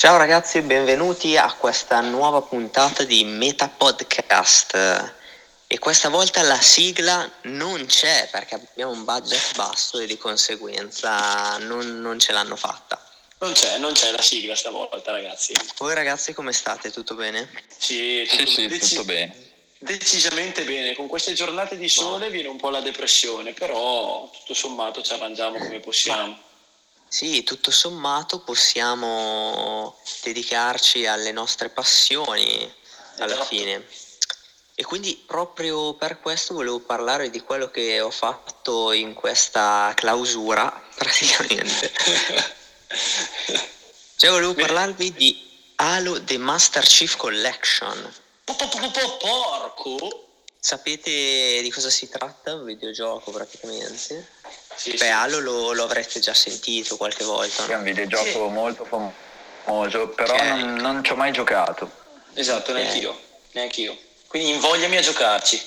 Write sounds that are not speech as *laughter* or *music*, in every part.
Ciao ragazzi, benvenuti a questa nuova puntata di Meta Podcast. E questa volta la sigla non c'è perché abbiamo un budget basso e di conseguenza non, non ce l'hanno fatta. Non c'è, non c'è la sigla stavolta, ragazzi. Voi ragazzi come state? Tutto bene? Sì, Sì, tutto, sì, deci- tutto bene. decisamente bene. Con queste giornate di sole viene un po' la depressione, però tutto sommato ci arrangiamo come possiamo. Sì, tutto sommato possiamo dedicarci alle nostre passioni alla Esatto. fine. E quindi proprio per questo volevo parlare di quello che ho fatto in questa clausura, *laughs* praticamente. Cioè volevo Bene. parlarvi di Halo The Master Chief Collection. Po- po- po- po- Porco! Sapete di cosa si tratta? Un videogioco praticamente. Sì, Beh, sì. Halo lo, lo avrete già sentito qualche volta, È no? un videogioco Sì. molto famoso, però Ok. non, non ci ho mai giocato. Esatto, Ok. neanch'io, neanch'io. Quindi invogliami a giocarci.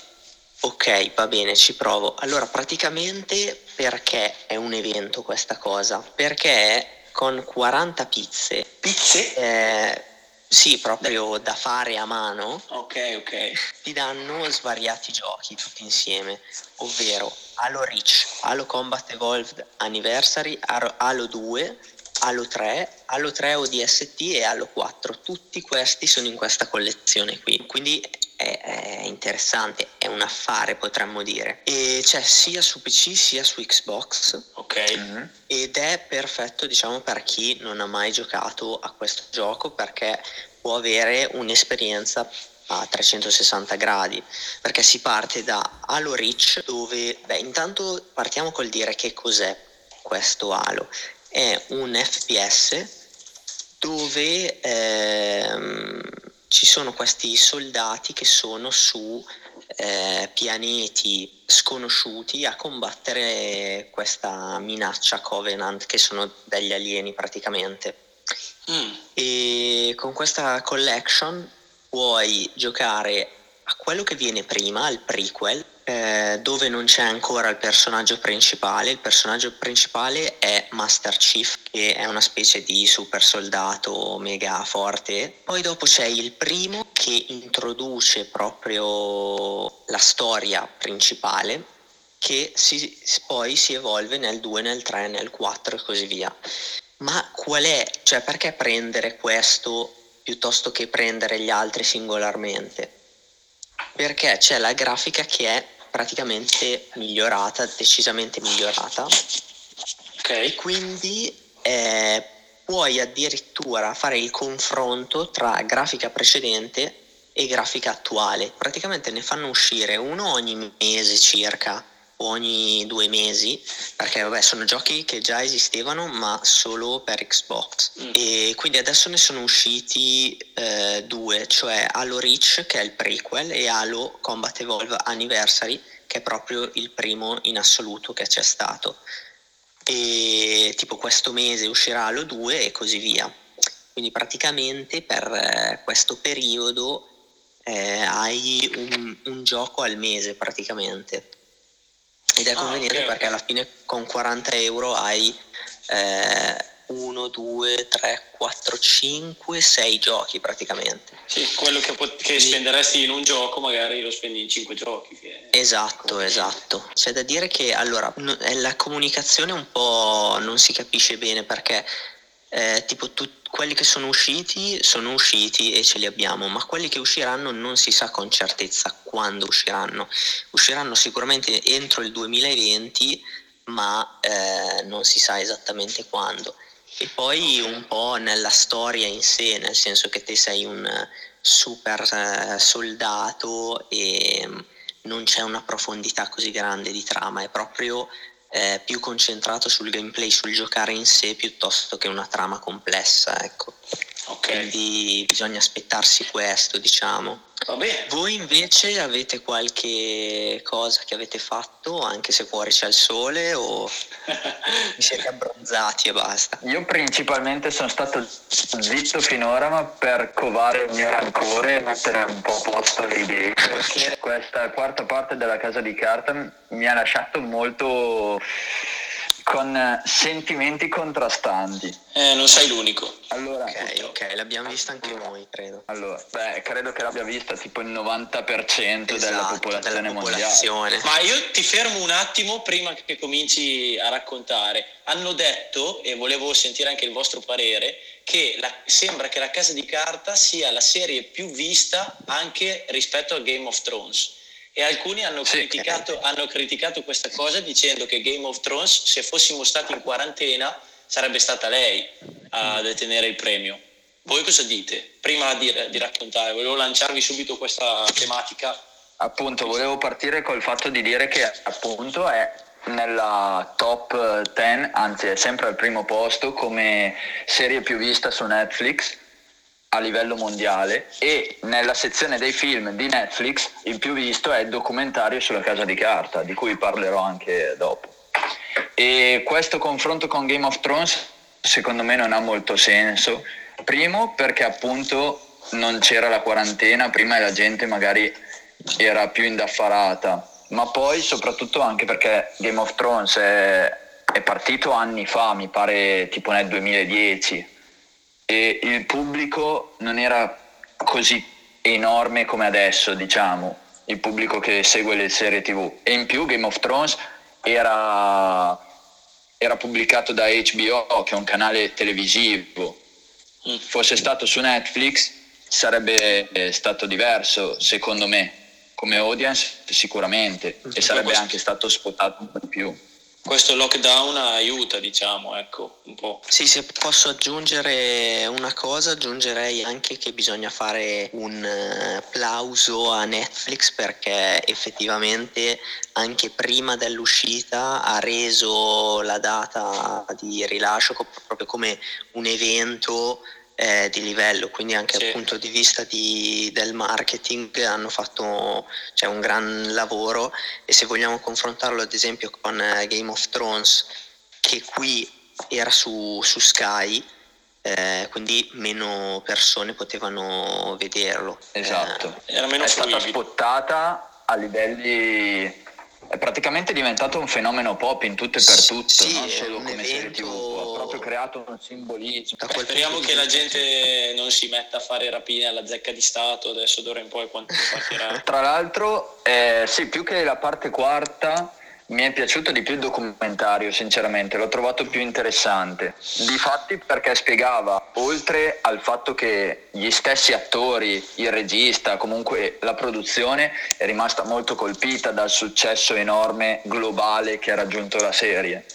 Ok, va bene, ci provo. Allora, praticamente perché è un evento questa cosa? Perché con 40 pizze, Pizze? eh, sì, proprio da fare a mano, Ok, ok. ti danno svariati giochi tutti insieme, ovvero Halo Reach, Halo Combat Evolved Anniversary, Halo Halo 2, Halo 3, Halo 3 ODST e Halo 4. Tutti questi sono in questa collezione qui, quindi è, interessante, è un affare potremmo dire. E c'è sia su PC sia su Xbox Ok. Mhm. ed è perfetto diciamo per chi non ha mai giocato a questo gioco perché può avere un'esperienza a 360 gradi perché si parte da Halo Reach dove beh intanto partiamo col dire che cos'è questo Halo è un FPS dove ehm, ci sono questi soldati che sono su eh, pianeti sconosciuti a combattere questa minaccia Covenant che sono degli alieni praticamente Mm. e con questa collection puoi giocare a quello che viene prima, al prequel, eh, dove non c'è ancora il personaggio principale. Il personaggio principale è Master Chief, che è una specie di super soldato mega forte. Poi dopo c'è il primo che introduce proprio la storia principale che si- poi si evolve nel 2, nel 3, nel 4 e così via. Ma qual è, cioè perché prendere questo piuttosto che prendere gli altri singolarmente? Perché c'è la grafica che è praticamente migliorata, decisamente migliorata, e Ok. quindi eh, puoi addirittura fare il confronto tra grafica precedente e grafica attuale. Praticamente ne fanno uscire uno ogni mese circa, ogni due mesi, perché vabbè sono giochi che già esistevano ma solo per Xbox. Mm. E quindi adesso ne sono usciti eh, due, cioè Halo Reach che è il prequel e Halo Combat Evolve Anniversary che è proprio il primo in assoluto che c'è stato e tipo questo mese uscirà Halo 2 e così via. Quindi praticamente per eh, questo periodo eh, hai un, un gioco al mese praticamente. Ed è Ah, conveniente ok, ok. perché alla fine con 40 euro hai 1, 2, 3, 4, 5, 6 giochi praticamente. Sì, quello che, pot- che Sì. spenderesti in un gioco magari lo spendi in cinque giochi. che- Esatto, esatto. C'è da dire che allora no- eh, la comunicazione un po' non si capisce bene perché eh, tipo tu- quelli che sono usciti sono usciti e ce li abbiamo, ma quelli che usciranno non si sa con certezza quando usciranno. Usciranno sicuramente entro il 2020, ma eh, non si sa esattamente quando. E poi un po' nella storia in sé, nel senso che te sei un eh, super eh, soldato e mm, non c'è una profondità così grande di trama, è proprio eh, più concentrato sul gameplay, sul giocare in sé piuttosto che una trama complessa, ecco. Ok, Quindi bisogna aspettarsi questo, diciamo. va bene. Voi invece avete qualche cosa che avete fatto, anche se fuori c'è il sole, o *laughs* vi siete abbronzati e basta? Io principalmente sono stato zitto finora, ma per covare il mio rancore e mettere un po' a posto le idee. Perché questa quarta parte della casa di carta mi ha lasciato molto con sentimenti contrastanti. Eh, non sei l'unico. Allora, ok, ok, l'abbiamo vista anche noi, credo. Allora, beh, credo che l'abbia vista tipo il 90% esatto, della popolazione della popolazione. mondiale. Ma io ti fermo un attimo prima che cominci a raccontare. Hanno detto, e volevo sentire anche il vostro parere, che la, sembra che la Casa di Carta sia la serie più vista anche rispetto a Game of Thrones e alcuni hanno, sì. criticato, hanno criticato questa cosa dicendo che Game of Thrones, se fossimo stati in quarantena, sarebbe stata lei a detenere il premio. Voi cosa dite? Prima di, di raccontare, volevo lanciarvi subito questa tematica. Appunto, volevo partire col fatto di dire che appunto è nella top 10, anzi è sempre al primo posto come serie più vista su Netflix a livello mondiale e nella sezione dei film di Netflix il più visto è il documentario sulla casa di carta, di cui parlerò anche dopo. E questo confronto con Game of Thrones secondo me non ha molto senso. Primo perché appunto non c'era la quarantena, prima la gente magari era più indaffarata, ma poi soprattutto anche perché Game of Thrones è, è partito anni fa, mi pare tipo nel 2010 e il pubblico non era così enorme come adesso, diciamo, il pubblico che segue le serie tv. E in più Game of Thrones era, era pubblicato da HBO, che è un canale televisivo. Mm. Fosse stato su Netflix sarebbe eh, stato diverso, secondo me, come audience sicuramente, e sarebbe anche stato spottato un po' di più questo lockdown aiuta, diciamo, ecco, un po'. Sì, se posso aggiungere una cosa, aggiungerei anche che bisogna fare un eh, applauso a Netflix perché effettivamente anche prima dell'uscita ha reso la data di rilascio proprio come un evento eh, di livello, quindi anche sì. dal punto di vista di, del marketing hanno fatto cioè, un gran lavoro e se vogliamo confrontarlo ad esempio con eh, Game of Thrones che qui era su, su Sky, eh, quindi meno persone potevano vederlo. Esatto, eh, era meno è stata spottata a livelli è praticamente diventato un fenomeno pop in tutto e per tutto, sì, non solo come evento... serie TV, proprio creato un simbolismo. Speriamo che la gente non si metta a fare rapine alla zecca di Stato adesso d'ora in poi quanto partirà. *laughs* Tra l'altro, eh, sì, più che la parte quarta mi è piaciuto di più il documentario, sinceramente, l'ho trovato più interessante. Difatti perché spiegava, oltre al fatto che gli stessi attori, il regista, comunque la produzione è rimasta molto colpita dal successo enorme globale che ha raggiunto la serie.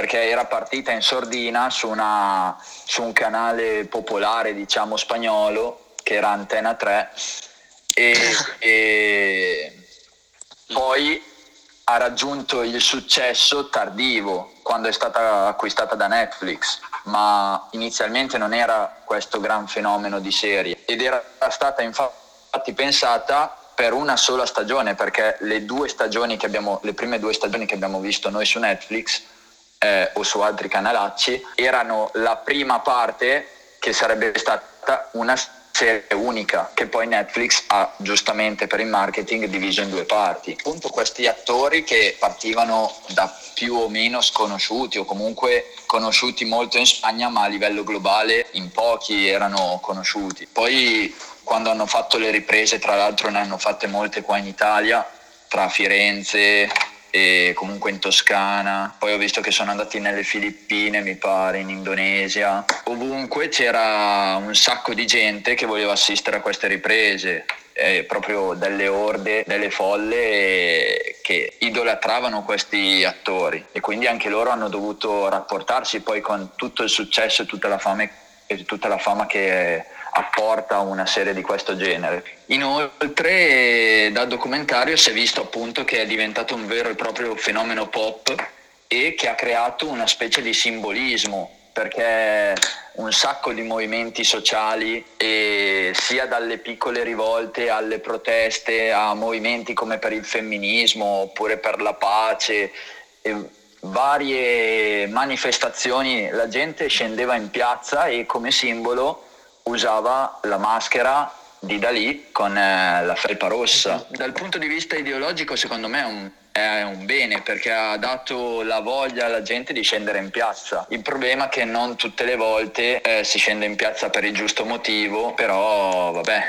Perché era partita in sordina su, una, su un canale popolare, diciamo spagnolo, che era Antena 3, e, *laughs* e poi ha raggiunto il successo tardivo quando è stata acquistata da Netflix, ma inizialmente non era questo gran fenomeno di serie ed era stata infatti pensata per una sola stagione perché le, due stagioni che abbiamo, le prime due stagioni che abbiamo visto noi su Netflix eh, o su altri canalacci erano la prima parte che sarebbe stata una serie unica che poi Netflix ha giustamente per il marketing diviso in due parti. Appunto questi attori che partivano da più o meno sconosciuti o comunque conosciuti molto in Spagna ma a livello globale in pochi erano conosciuti. Poi quando hanno fatto le riprese, tra l'altro ne hanno fatte molte qua in Italia, tra Firenze, e comunque in Toscana, poi ho visto che sono andati nelle Filippine, mi pare, in Indonesia. Ovunque c'era un sacco di gente che voleva assistere a queste riprese, eh, proprio delle orde, delle folle che idolatravano questi attori. E quindi anche loro hanno dovuto rapportarsi poi con tutto il successo e tutta la, fame, tutta la fama che apporta una serie di questo genere. Inoltre dal documentario si è visto appunto che è diventato un vero e proprio fenomeno pop e che ha creato una specie di simbolismo perché un sacco di movimenti sociali sia dalle piccole rivolte alle proteste a movimenti come per il femminismo oppure per la pace varie manifestazioni la gente scendeva in piazza e come simbolo usava la maschera di Dalì con eh, la felpa rossa. Dal punto di vista ideologico secondo me è un, è un bene perché ha dato la voglia alla gente di scendere in piazza. Il problema è che non tutte le volte eh, si scende in piazza per il giusto motivo, però vabbè,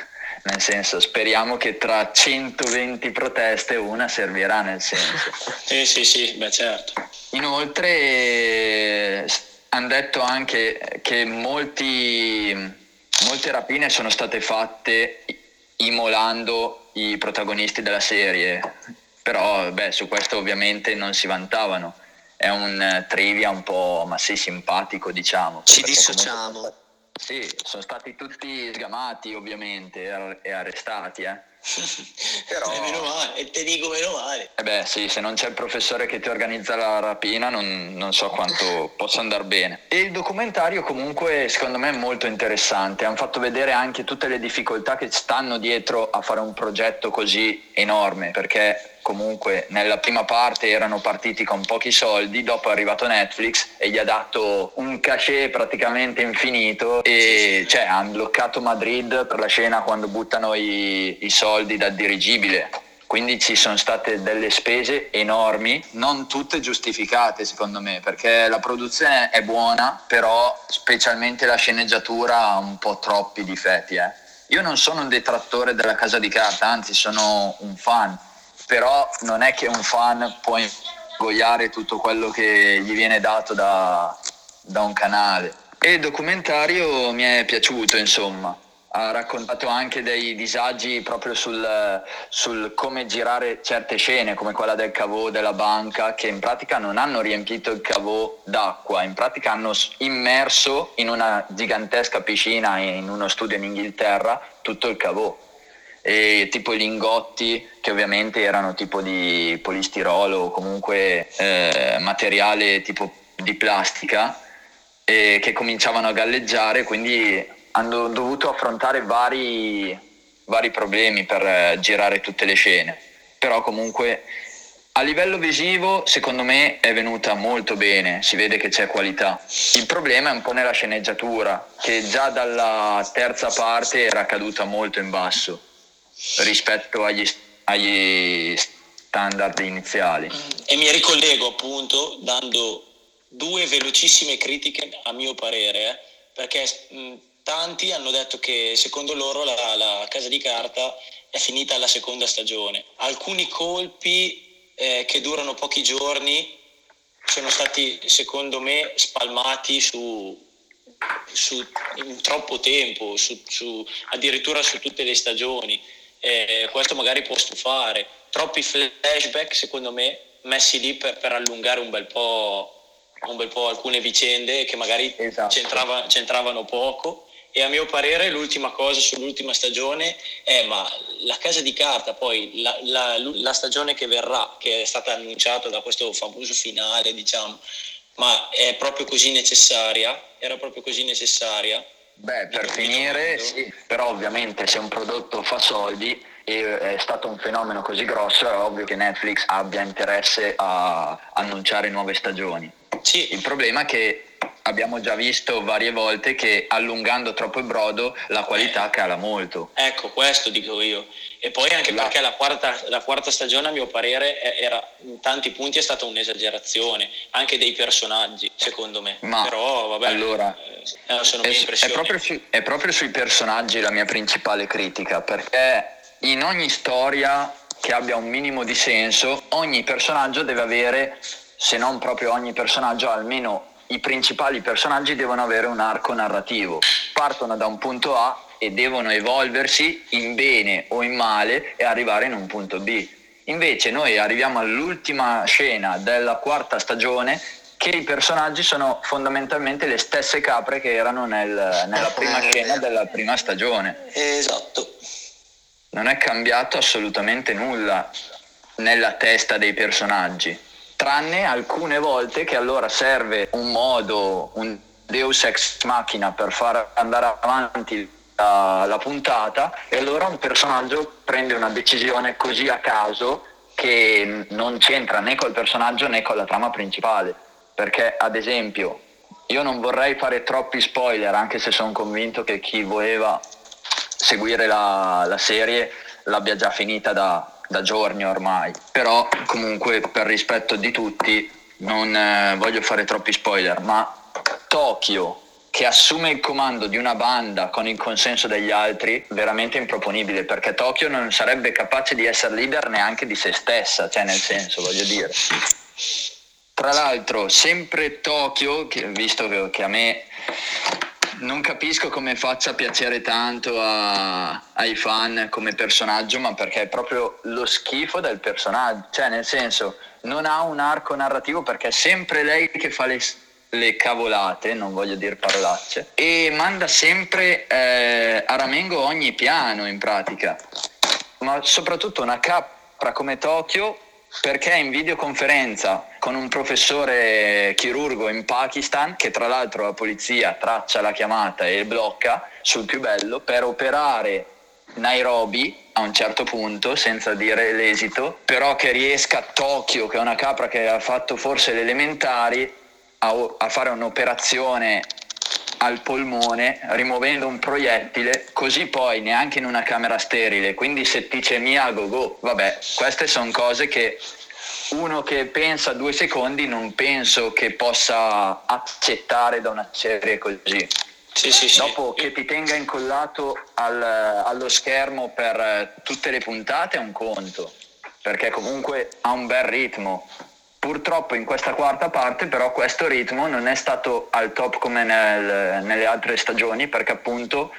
*laughs* nel senso speriamo che tra 120 proteste una servirà nel senso. *laughs* sì, sì, sì, beh certo. Inoltre hanno detto anche che molti, molte rapine sono state fatte immolando i protagonisti della serie, però beh, su questo ovviamente non si vantavano. È un trivia un po', ma sì, simpatico diciamo. Ci dissociamo. Comunque, sì, sono stati tutti sgamati ovviamente e arrestati, eh. Però... Eh, meno male, e te dico meno male. Eh beh sì, se non c'è il professore che ti organizza la rapina non, non so quanto *laughs* possa andare bene. E il documentario comunque secondo me è molto interessante, hanno fatto vedere anche tutte le difficoltà che stanno dietro a fare un progetto così enorme, perché comunque nella prima parte erano partiti con pochi soldi, dopo è arrivato Netflix e gli ha dato un cachet praticamente infinito e cioè, hanno bloccato Madrid per la scena quando buttano i, i soldi dal dirigibile. Quindi ci sono state delle spese enormi, non tutte giustificate secondo me, perché la produzione è buona, però specialmente la sceneggiatura ha un po' troppi difetti. Eh. Io non sono un detrattore della casa di carta, anzi sono un fan però non è che un fan può ingoiare tutto quello che gli viene dato da, da un canale. E il documentario mi è piaciuto, insomma. Ha raccontato anche dei disagi proprio sul, sul, come girare certe scene, come quella del cavò della banca, che in pratica non hanno riempito il cavò d'acqua, in pratica hanno immerso in una gigantesca piscina in uno studio in Inghilterra tutto il cavò e tipo i lingotti che ovviamente erano tipo di polistirolo o comunque eh, materiale tipo di plastica e che cominciavano a galleggiare quindi hanno dovuto affrontare vari, vari problemi per eh, girare tutte le scene però comunque a livello visivo, secondo me, è venuta molto bene, si vede che c'è qualità. Il problema è un po' nella sceneggiatura, che già dalla terza parte era caduta molto in basso rispetto agli, agli standard iniziali. E mi ricollego appunto dando due velocissime critiche a mio parere, eh, perché mh, tanti hanno detto che secondo loro la, la, Casa di Carta è finita alla seconda stagione. Alcuni colpi eh, che durano pochi giorni sono stati secondo me spalmati su, su in troppo tempo, su, su, addirittura su tutte le stagioni eh, questo magari può stufare. Troppi flashback, secondo me, messi lì per, per allungare un bel, un bel, po', alcune vicende che magari esatto. c'entrava, c'entravano poco. E a mio parere l'ultima cosa sull'ultima stagione è ma la casa di carta, poi la, la, la stagione che verrà, che è stata annunciata da questo famoso finale, diciamo, ma è proprio così necessaria? Era proprio così necessaria? Beh, per finire sì, però ovviamente se un prodotto fa soldi e è stato un fenomeno così grosso è ovvio che Netflix abbia interesse a annunciare nuove stagioni. Sì. Il problema è che abbiamo già visto varie volte che allungando troppo il brodo la qualità cala molto. Ecco, questo dico io. E poi anche la... perché la quarta, la quarta, stagione, a mio parere, era, in tanti punti è stata un'esagerazione, anche dei personaggi, secondo me. Ma Però, vabbè, allora, eh, sono è, è, proprio su, è proprio sui personaggi la mia principale critica, perché in ogni storia che abbia un minimo di senso, ogni personaggio deve avere, se non proprio ogni personaggio, almeno i principali personaggi devono avere un arco narrativo. Partono da un punto A e devono evolversi in bene o in male e arrivare in un punto B. Invece noi arriviamo all'ultima scena della quarta stagione che i personaggi sono fondamentalmente le stesse capre che erano nel, nella prima scena della prima stagione. Esatto. Non è cambiato assolutamente nulla nella testa dei personaggi, tranne alcune volte che allora serve un modo, un deus ex machina per far andare avanti la, la puntata e allora un personaggio prende una decisione così a caso che non c'entra né col personaggio né con la trama principale. Perché ad esempio io non vorrei fare troppi spoiler anche se sono convinto che chi voleva seguire la, la serie l'abbia già finita da, da, giorni ormai. Però comunque per rispetto di tutti non eh, voglio fare troppi spoiler, ma Tokyo che assume il comando di una banda con il consenso degli altri, veramente improponibile, perché Tokyo non sarebbe capace di essere leader neanche di se stessa, cioè nel senso, voglio dire. Tra l'altro, sempre Tokyo, che, visto che, che a me non capisco come faccia piacere tanto a, ai fan come personaggio, ma perché è proprio lo schifo del personaggio, cioè nel senso non ha un arco narrativo perché è sempre lei che fa le, le cavolate, non voglio dire parolacce, e manda sempre eh, a Ramengo ogni piano in pratica, ma soprattutto una capra come Tokyo perché in videoconferenza con un professore chirurgo in Pakistan, che tra l'altro la polizia traccia la chiamata e blocca sul più bello, per operare Nairobi a un certo punto, senza dire l'esito, però che riesca Tokyo, che è una capra che ha fatto forse le elementari, a, a fare un'operazione al polmone rimuovendo un proiettile, così poi neanche in una camera sterile, quindi setticemia a go go. Vabbè, queste sono cose che uno che pensa due secondi non penso che possa accettare da una serie così. Sì, sì, sì. Dopo che ti tenga incollato al, allo schermo per tutte le puntate è un conto, perché comunque ha un bel ritmo. Purtroppo in questa quarta parte però questo ritmo non è stato al top come nel, nelle altre stagioni perché appunto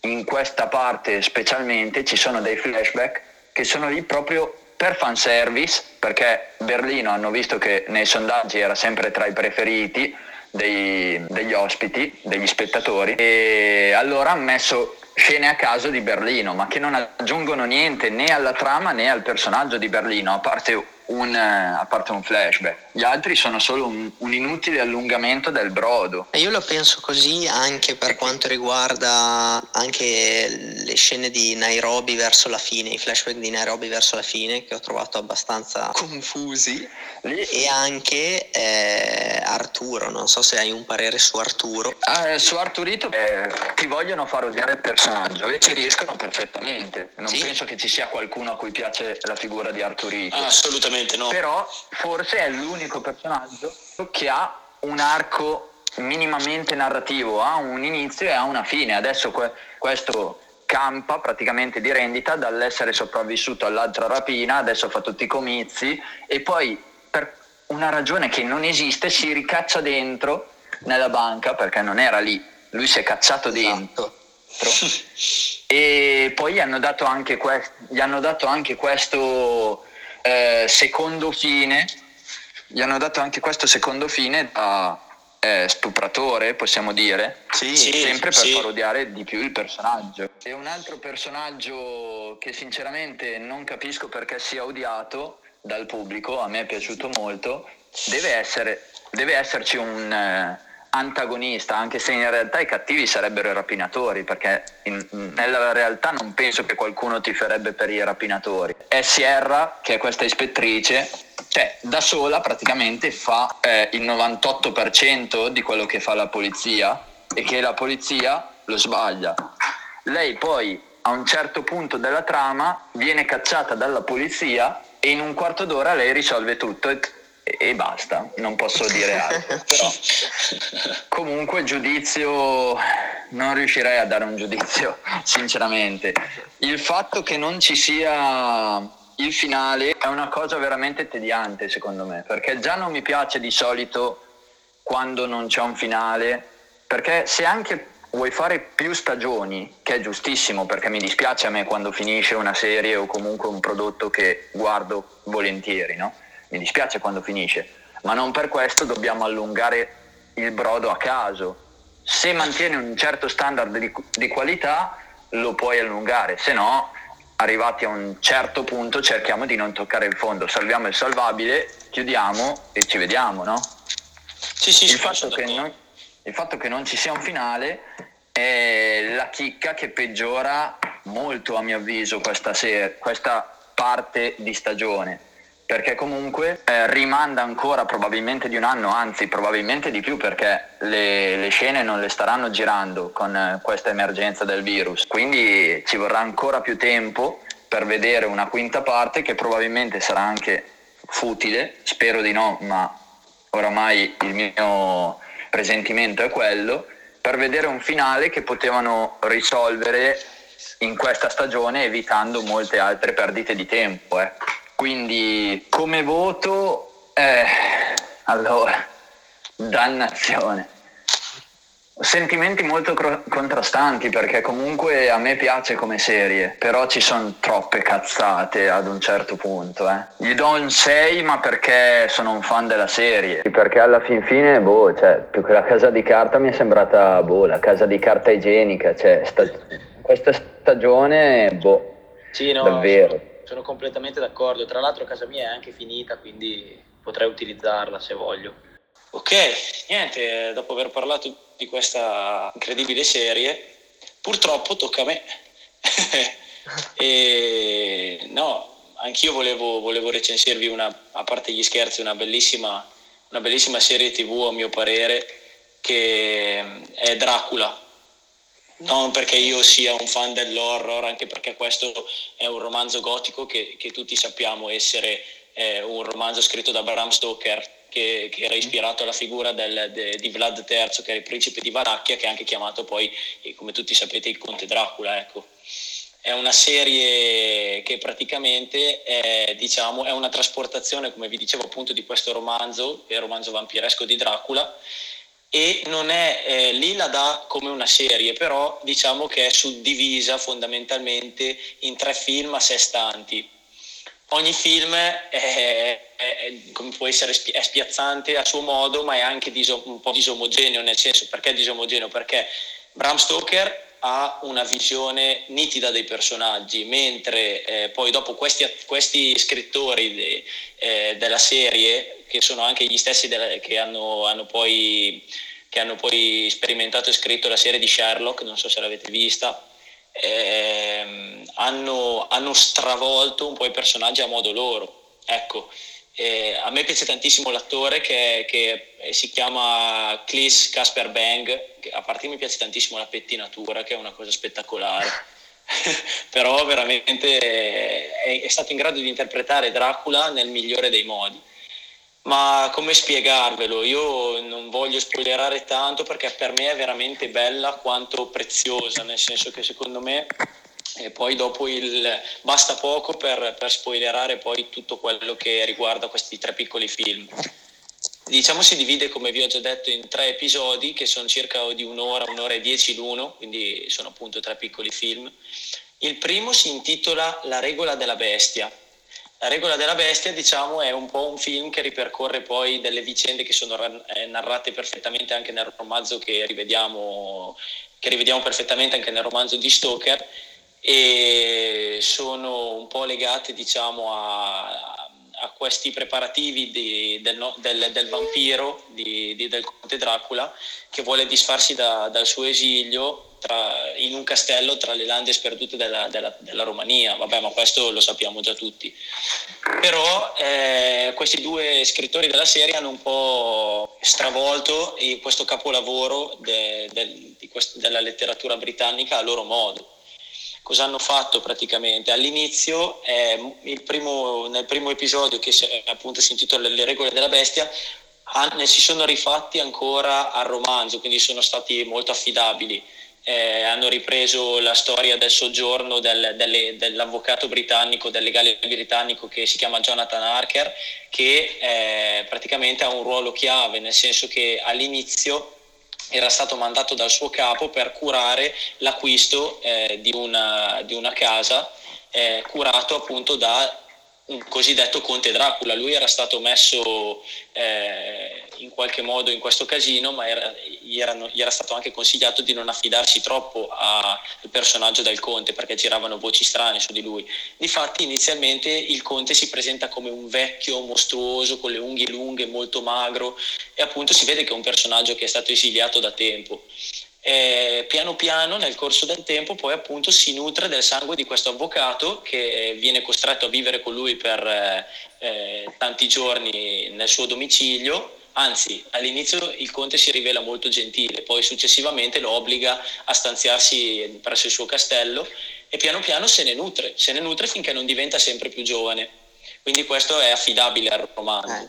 in questa parte specialmente ci sono dei flashback che sono lì proprio per fanservice perché Berlino hanno visto che nei sondaggi era sempre tra i preferiti dei, degli ospiti, degli spettatori e allora hanno messo scene a caso di Berlino ma che non aggiungono niente né alla trama né al personaggio di Berlino a parte un, eh, a parte un flashback. Gli altri sono solo un, un, inutile allungamento del brodo. E io lo penso così anche per quanto riguarda anche le scene di Nairobi verso la fine, i flashback di Nairobi verso la fine che ho trovato abbastanza confusi. Lì. E anche eh, Arturo, non so se hai un parere su Arturo. Ah, su Arturito eh, ti vogliono far odiare il personaggio e ci riescono perfettamente. Non sì? penso che ci sia qualcuno a cui piace la figura di Arturito. Ah, assolutamente assolutamente no. Però forse è l'unico personaggio che ha un arco minimamente narrativo, ha un inizio e ha una fine. Adesso que- questo campa praticamente di rendita dall'essere sopravvissuto all'altra rapina, adesso fa tutti i comizi e poi per una ragione che non esiste si ricaccia dentro nella banca perché non era lì, lui si è cacciato esatto. dentro. *laughs* e poi gli hanno dato anche, que- gli hanno dato anche questo eh, secondo fine, gli hanno dato anche questo secondo fine da eh, stupratore, possiamo dire, sì, sempre per sì. parodiare di più il personaggio. E un altro personaggio che sinceramente non capisco perché sia odiato dal pubblico, a me è piaciuto molto, deve, essere, deve esserci un... Eh, antagonista, anche se in realtà i cattivi sarebbero i rapinatori, perché in, nella realtà non penso che qualcuno ti farebbe per i rapinatori. È Sierra, che è questa ispettrice, cioè da sola praticamente fa eh, il 98% di quello che fa la polizia e che la polizia lo sbaglia. Lei poi a un certo punto della trama viene cacciata dalla polizia e in un quarto d'ora lei risolve tutto e e basta, non posso dire altro. Però *laughs* comunque giudizio non riuscirei a dare un giudizio, sinceramente. Il fatto che non ci sia il finale è una cosa veramente tediante, secondo me, perché già non mi piace di solito quando non c'è un finale, perché se anche vuoi fare più stagioni, che è giustissimo perché mi dispiace a me quando finisce una serie o comunque un prodotto che guardo volentieri, no? Mi dispiace quando finisce, ma non per questo dobbiamo allungare il brodo a caso. Se mantieni un certo standard di, di qualità lo puoi allungare, se no arrivati a un certo punto cerchiamo di non toccare il fondo, salviamo il salvabile, chiudiamo e ci vediamo, no? Sì, sì, il, fatto non, il fatto che non ci sia un finale è la chicca che peggiora molto a mio avviso questa, ser- questa parte di stagione perché comunque eh, rimanda ancora probabilmente di un anno, anzi probabilmente di più perché le, le scene non le staranno girando con eh, questa emergenza del virus, quindi ci vorrà ancora più tempo per vedere una quinta parte che probabilmente sarà anche futile, spero di no, ma oramai il mio presentimento è quello, per vedere un finale che potevano risolvere in questa stagione evitando molte altre perdite di tempo. Eh. Quindi come voto, eh, allora, dannazione. Sentimenti molto cro- contrastanti perché comunque a me piace come serie, però ci sono troppe cazzate ad un certo punto. Eh. Gli do un 6 ma perché sono un fan della serie. Perché alla fin fine, boh, cioè, più che la casa di carta mi è sembrata, boh, la casa di carta igienica. Cioè, sta- questa stagione, boh, sì, no, davvero. Sono, sono completamente d'accordo. Tra l'altro casa mia è anche finita, quindi potrei utilizzarla se voglio. Ok, niente, dopo aver parlato di questa incredibile serie, purtroppo tocca a me. *laughs* e no, anch'io volevo, volevo recensirvi una, a parte gli scherzi, una bellissima, una bellissima serie tv a mio parere che è Dracula. Non perché io sia un fan dell'horror, anche perché questo è un romanzo gotico che, che tutti sappiamo essere eh, un romanzo scritto da Bram Stoker, che, che, era ispirato alla figura del, de, di Vlad III, che era il principe di Valacchia, che è anche chiamato poi, come tutti sapete, il conte Dracula. Ecco. È una serie che praticamente è, diciamo, è una trasportazione, come vi dicevo appunto, di questo romanzo, il romanzo vampiresco di Dracula, e non è eh, lì la dà come una serie, però diciamo che è suddivisa fondamentalmente in tre film a sé stanti ogni film è, è, è, essere è spiazzante a suo modo, ma è anche diso, un po' disomogeneo, nel senso perché disomogeneo? Perché Bram Stoker ha una visione nitida dei personaggi, mentre eh, poi dopo questi, questi scrittori de, eh, della serie, che sono anche gli stessi della, che, hanno, hanno poi, che hanno poi sperimentato e scritto la serie di Sherlock, non so se l'avete vista, ehm, hanno, hanno, stravolto un po' i personaggi a modo loro. Ecco, eh, a me piace tantissimo l'attore che, che si chiama Clis Casper Bang, a parte mi piace tantissimo la pettinatura, che è una cosa spettacolare. *laughs* però veramente è, è stato in grado di interpretare Dracula nel migliore dei modi. Ma come spiegarvelo? Io non voglio spoilerare tanto perché per me è veramente bella quanto preziosa, nel senso che secondo me e poi dopo il, basta poco per, per spoilerare poi tutto quello che riguarda questi tre piccoli film. Diciamo si divide, come vi ho già detto, in tre episodi che sono circa di un'ora, un'ora e dieci l'uno, quindi sono appunto tre piccoli film. Il primo si intitola La regola della bestia la regola della bestia, diciamo, è un po' un film che ripercorre poi delle vicende che sono eh, narrate perfettamente anche nel romanzo che rivediamo, che rivediamo perfettamente anche nel romanzo di Stoker e sono un po' legate, diciamo, a, a questi preparativi di, del, del, del, vampiro, di, di, del conte Dracula, che vuole disfarsi da, dal suo esilio tra, in un castello tra le lande sperdute della, della, della, Romania. Vabbè, ma questo lo sappiamo già tutti. Però eh, questi due scrittori della serie hanno un po' stravolto questo capolavoro de, de, quest, della letteratura britannica a loro modo. Cosa hanno fatto praticamente? All'inizio, eh, primo, nel primo episodio che appunto si intitola Le regole della bestia, si sono rifatti ancora al romanzo, quindi sono stati molto affidabili eh, hanno ripreso la storia del soggiorno del, delle, dell'avvocato britannico, del legale britannico che si chiama Jonathan Harker, che eh, praticamente ha un ruolo chiave, nel senso che all'inizio era stato mandato dal suo capo per curare l'acquisto eh, di, una, di, una, casa eh, curato appunto da un cosiddetto conte Dracula. Lui era stato messo eh, in qualche modo in questo casino, ma era, gli, erano, gli, era stato anche consigliato di non affidarsi troppo al personaggio del conte perché giravano voci strane su di lui. Difatti inizialmente il conte si presenta come un vecchio mostruoso con le unghie lunghe, molto magro e appunto si vede che è un personaggio che è stato esiliato da tempo. Eh, piano piano nel corso del tempo poi appunto si nutre del sangue di questo avvocato che viene costretto a vivere con lui per eh, eh, tanti giorni nel suo domicilio anzi all'inizio il conte si rivela molto gentile, poi successivamente lo obbliga a stanziarsi presso il suo castello e piano piano se ne nutre, se ne nutre finché non diventa sempre più giovane. Quindi questo è affidabile al romanzo. Eh.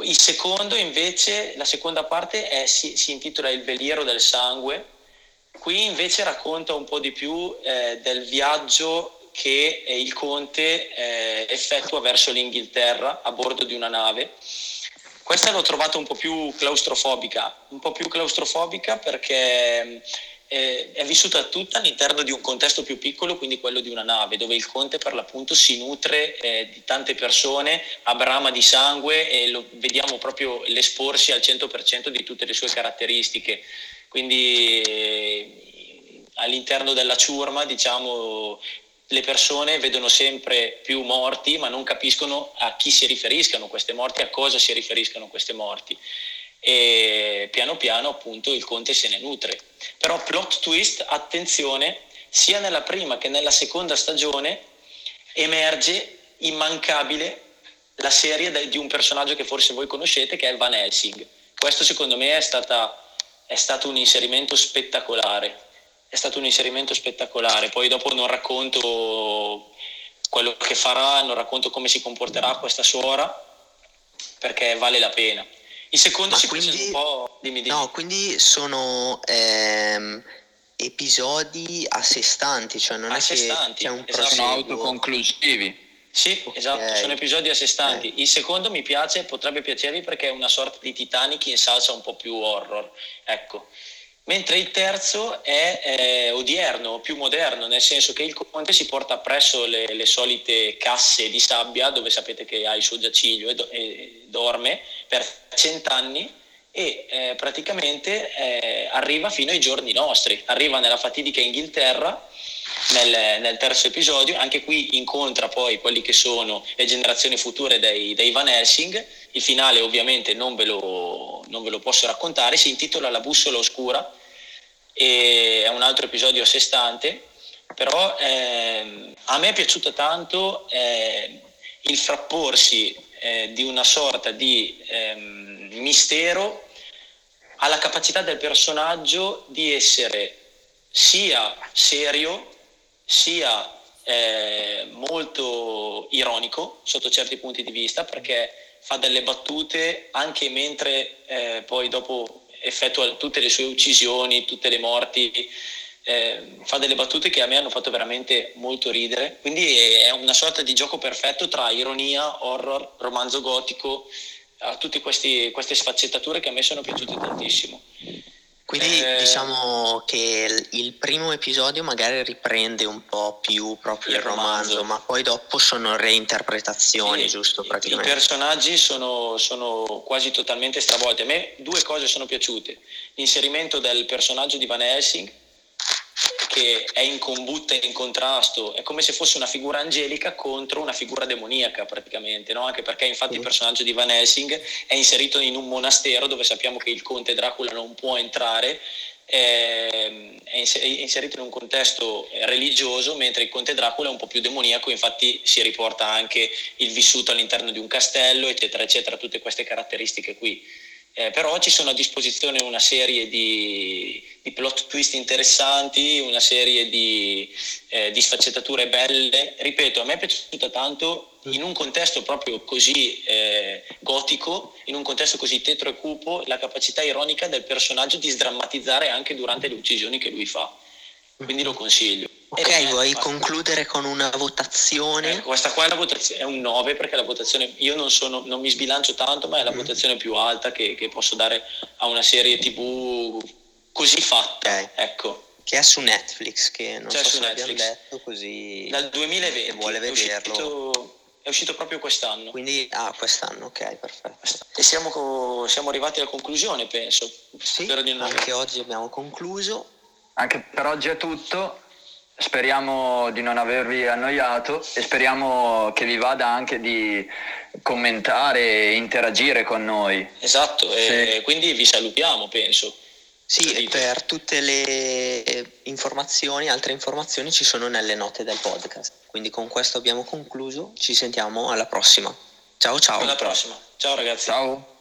Il secondo invece, la seconda parte è, si, si, intitola Il veliero del sangue. Qui invece racconta un po' di più eh, del viaggio che eh, il conte eh, effettua verso l'Inghilterra a bordo di una nave. Questa l'ho trovata un po' più claustrofobica, un po' più claustrofobica perché eh, è vissuta tutta all'interno di un contesto più piccolo, quindi quello di una nave, dove il conte per l'appunto si nutre eh, di tante persone, a brama di sangue e lo vediamo proprio l'esporsi al 100% di tutte le sue caratteristiche. Quindi eh, all'interno della ciurma, diciamo, le persone vedono sempre più morti, ma non capiscono a chi si riferiscano queste morti, a cosa si riferiscano queste morti e piano piano appunto il conte se ne nutre. Però plot twist, attenzione, sia nella prima che nella seconda stagione emerge immancabile la serie di un personaggio che forse voi conoscete che è Van Helsing. Questo secondo me è, stata, è stato un inserimento spettacolare. È stato un inserimento spettacolare. Poi dopo non racconto quello che farà, non racconto come si comporterà questa suora, perché vale la pena. Il secondo Ma si quindi, un po'... Dimmi, dimmi. No, quindi sono ehm, episodi a sé stanti, cioè non a è che stanti, c'è un esatto. Sono autoconclusivi. Sì, okay. esatto, sono episodi a sé stanti. Okay. Il secondo mi piace, potrebbe piacervi perché è una sorta di Titanic in salsa un po' più horror. Ecco mentre il terzo è eh, odierno, più moderno, nel senso che il conte si porta appresso le, le, solite casse di sabbia dove sapete che ha il suo giaciglio e, do, e dorme per cent'anni e eh, praticamente eh, arriva fino ai giorni nostri, arriva nella fatidica Inghilterra nel, nel, terzo episodio, anche qui incontra poi quelli che sono le generazioni future dei, dei Van Helsing, il finale ovviamente non ve, lo, non ve lo posso raccontare, si intitola La bussola oscura e è un altro episodio a sé stante, però eh, a me è piaciuto tanto eh, il frapporsi eh, di una sorta di ehm, mistero alla capacità del personaggio di essere sia serio, sia eh, molto ironico sotto certi punti di vista, perché fa delle battute anche mentre eh, poi dopo effettua tutte le sue uccisioni, tutte le morti, eh, fa delle battute che a me hanno fatto veramente molto ridere. Quindi è una sorta di gioco perfetto tra ironia, horror, romanzo gotico, a tutte queste sfaccettature che a me sono piaciute tantissimo. Quindi eh, diciamo che il primo episodio magari riprende un po' più proprio il, il romanzo, romanzo, ma poi dopo sono reinterpretazioni, sì, giusto? Praticamente. I personaggi sono, sono, quasi totalmente stravolti. A me due cose sono piaciute. L'inserimento del personaggio di Van Helsing, che è in combutta e in contrasto, è come se fosse una figura angelica contro una figura demoniaca praticamente, no? anche perché infatti il personaggio di Van Helsing è inserito in un monastero dove sappiamo che il conte Dracula non può entrare, ehm, è inserito in un contesto religioso, mentre il conte Dracula è un po' più demoniaco, infatti si riporta anche il vissuto all'interno di un castello, eccetera, eccetera, tutte queste caratteristiche qui eh, però ci sono a disposizione una serie di, di plot twist interessanti, una serie di, eh, di, sfaccettature belle. Ripeto, a me è piaciuta tanto in un contesto proprio così eh, gotico, in un contesto così tetro e cupo, la capacità ironica del personaggio di sdrammatizzare anche durante le uccisioni che lui fa. Quindi lo consiglio. Ok, vuoi concludere con una votazione? Eh, questa qua è, votazione, è, un 9 perché la votazione, io non, sono, non mi sbilancio tanto, ma è la mm. votazione più alta che, che, posso dare a una serie tv così fatta. Okay. Ecco. Che è su Netflix, che non C'è so su se Netflix. letto così. Dal 2020. vuole vederlo. È uscito, è uscito proprio quest'anno. Quindi, ah, quest'anno, ok, perfetto. E siamo, siamo arrivati alla conclusione, penso. Sì, anche oggi abbiamo concluso. Anche per oggi è tutto. Speriamo di non avervi annoiato e speriamo che vi vada anche di commentare e interagire con noi. Esatto, sì. e quindi vi salutiamo, penso. Sì, per tutte le informazioni, altre informazioni ci sono nelle note del podcast. Quindi con questo abbiamo concluso, ci sentiamo alla prossima. Ciao ciao. Alla prossima. Ciao ragazzi. Ciao.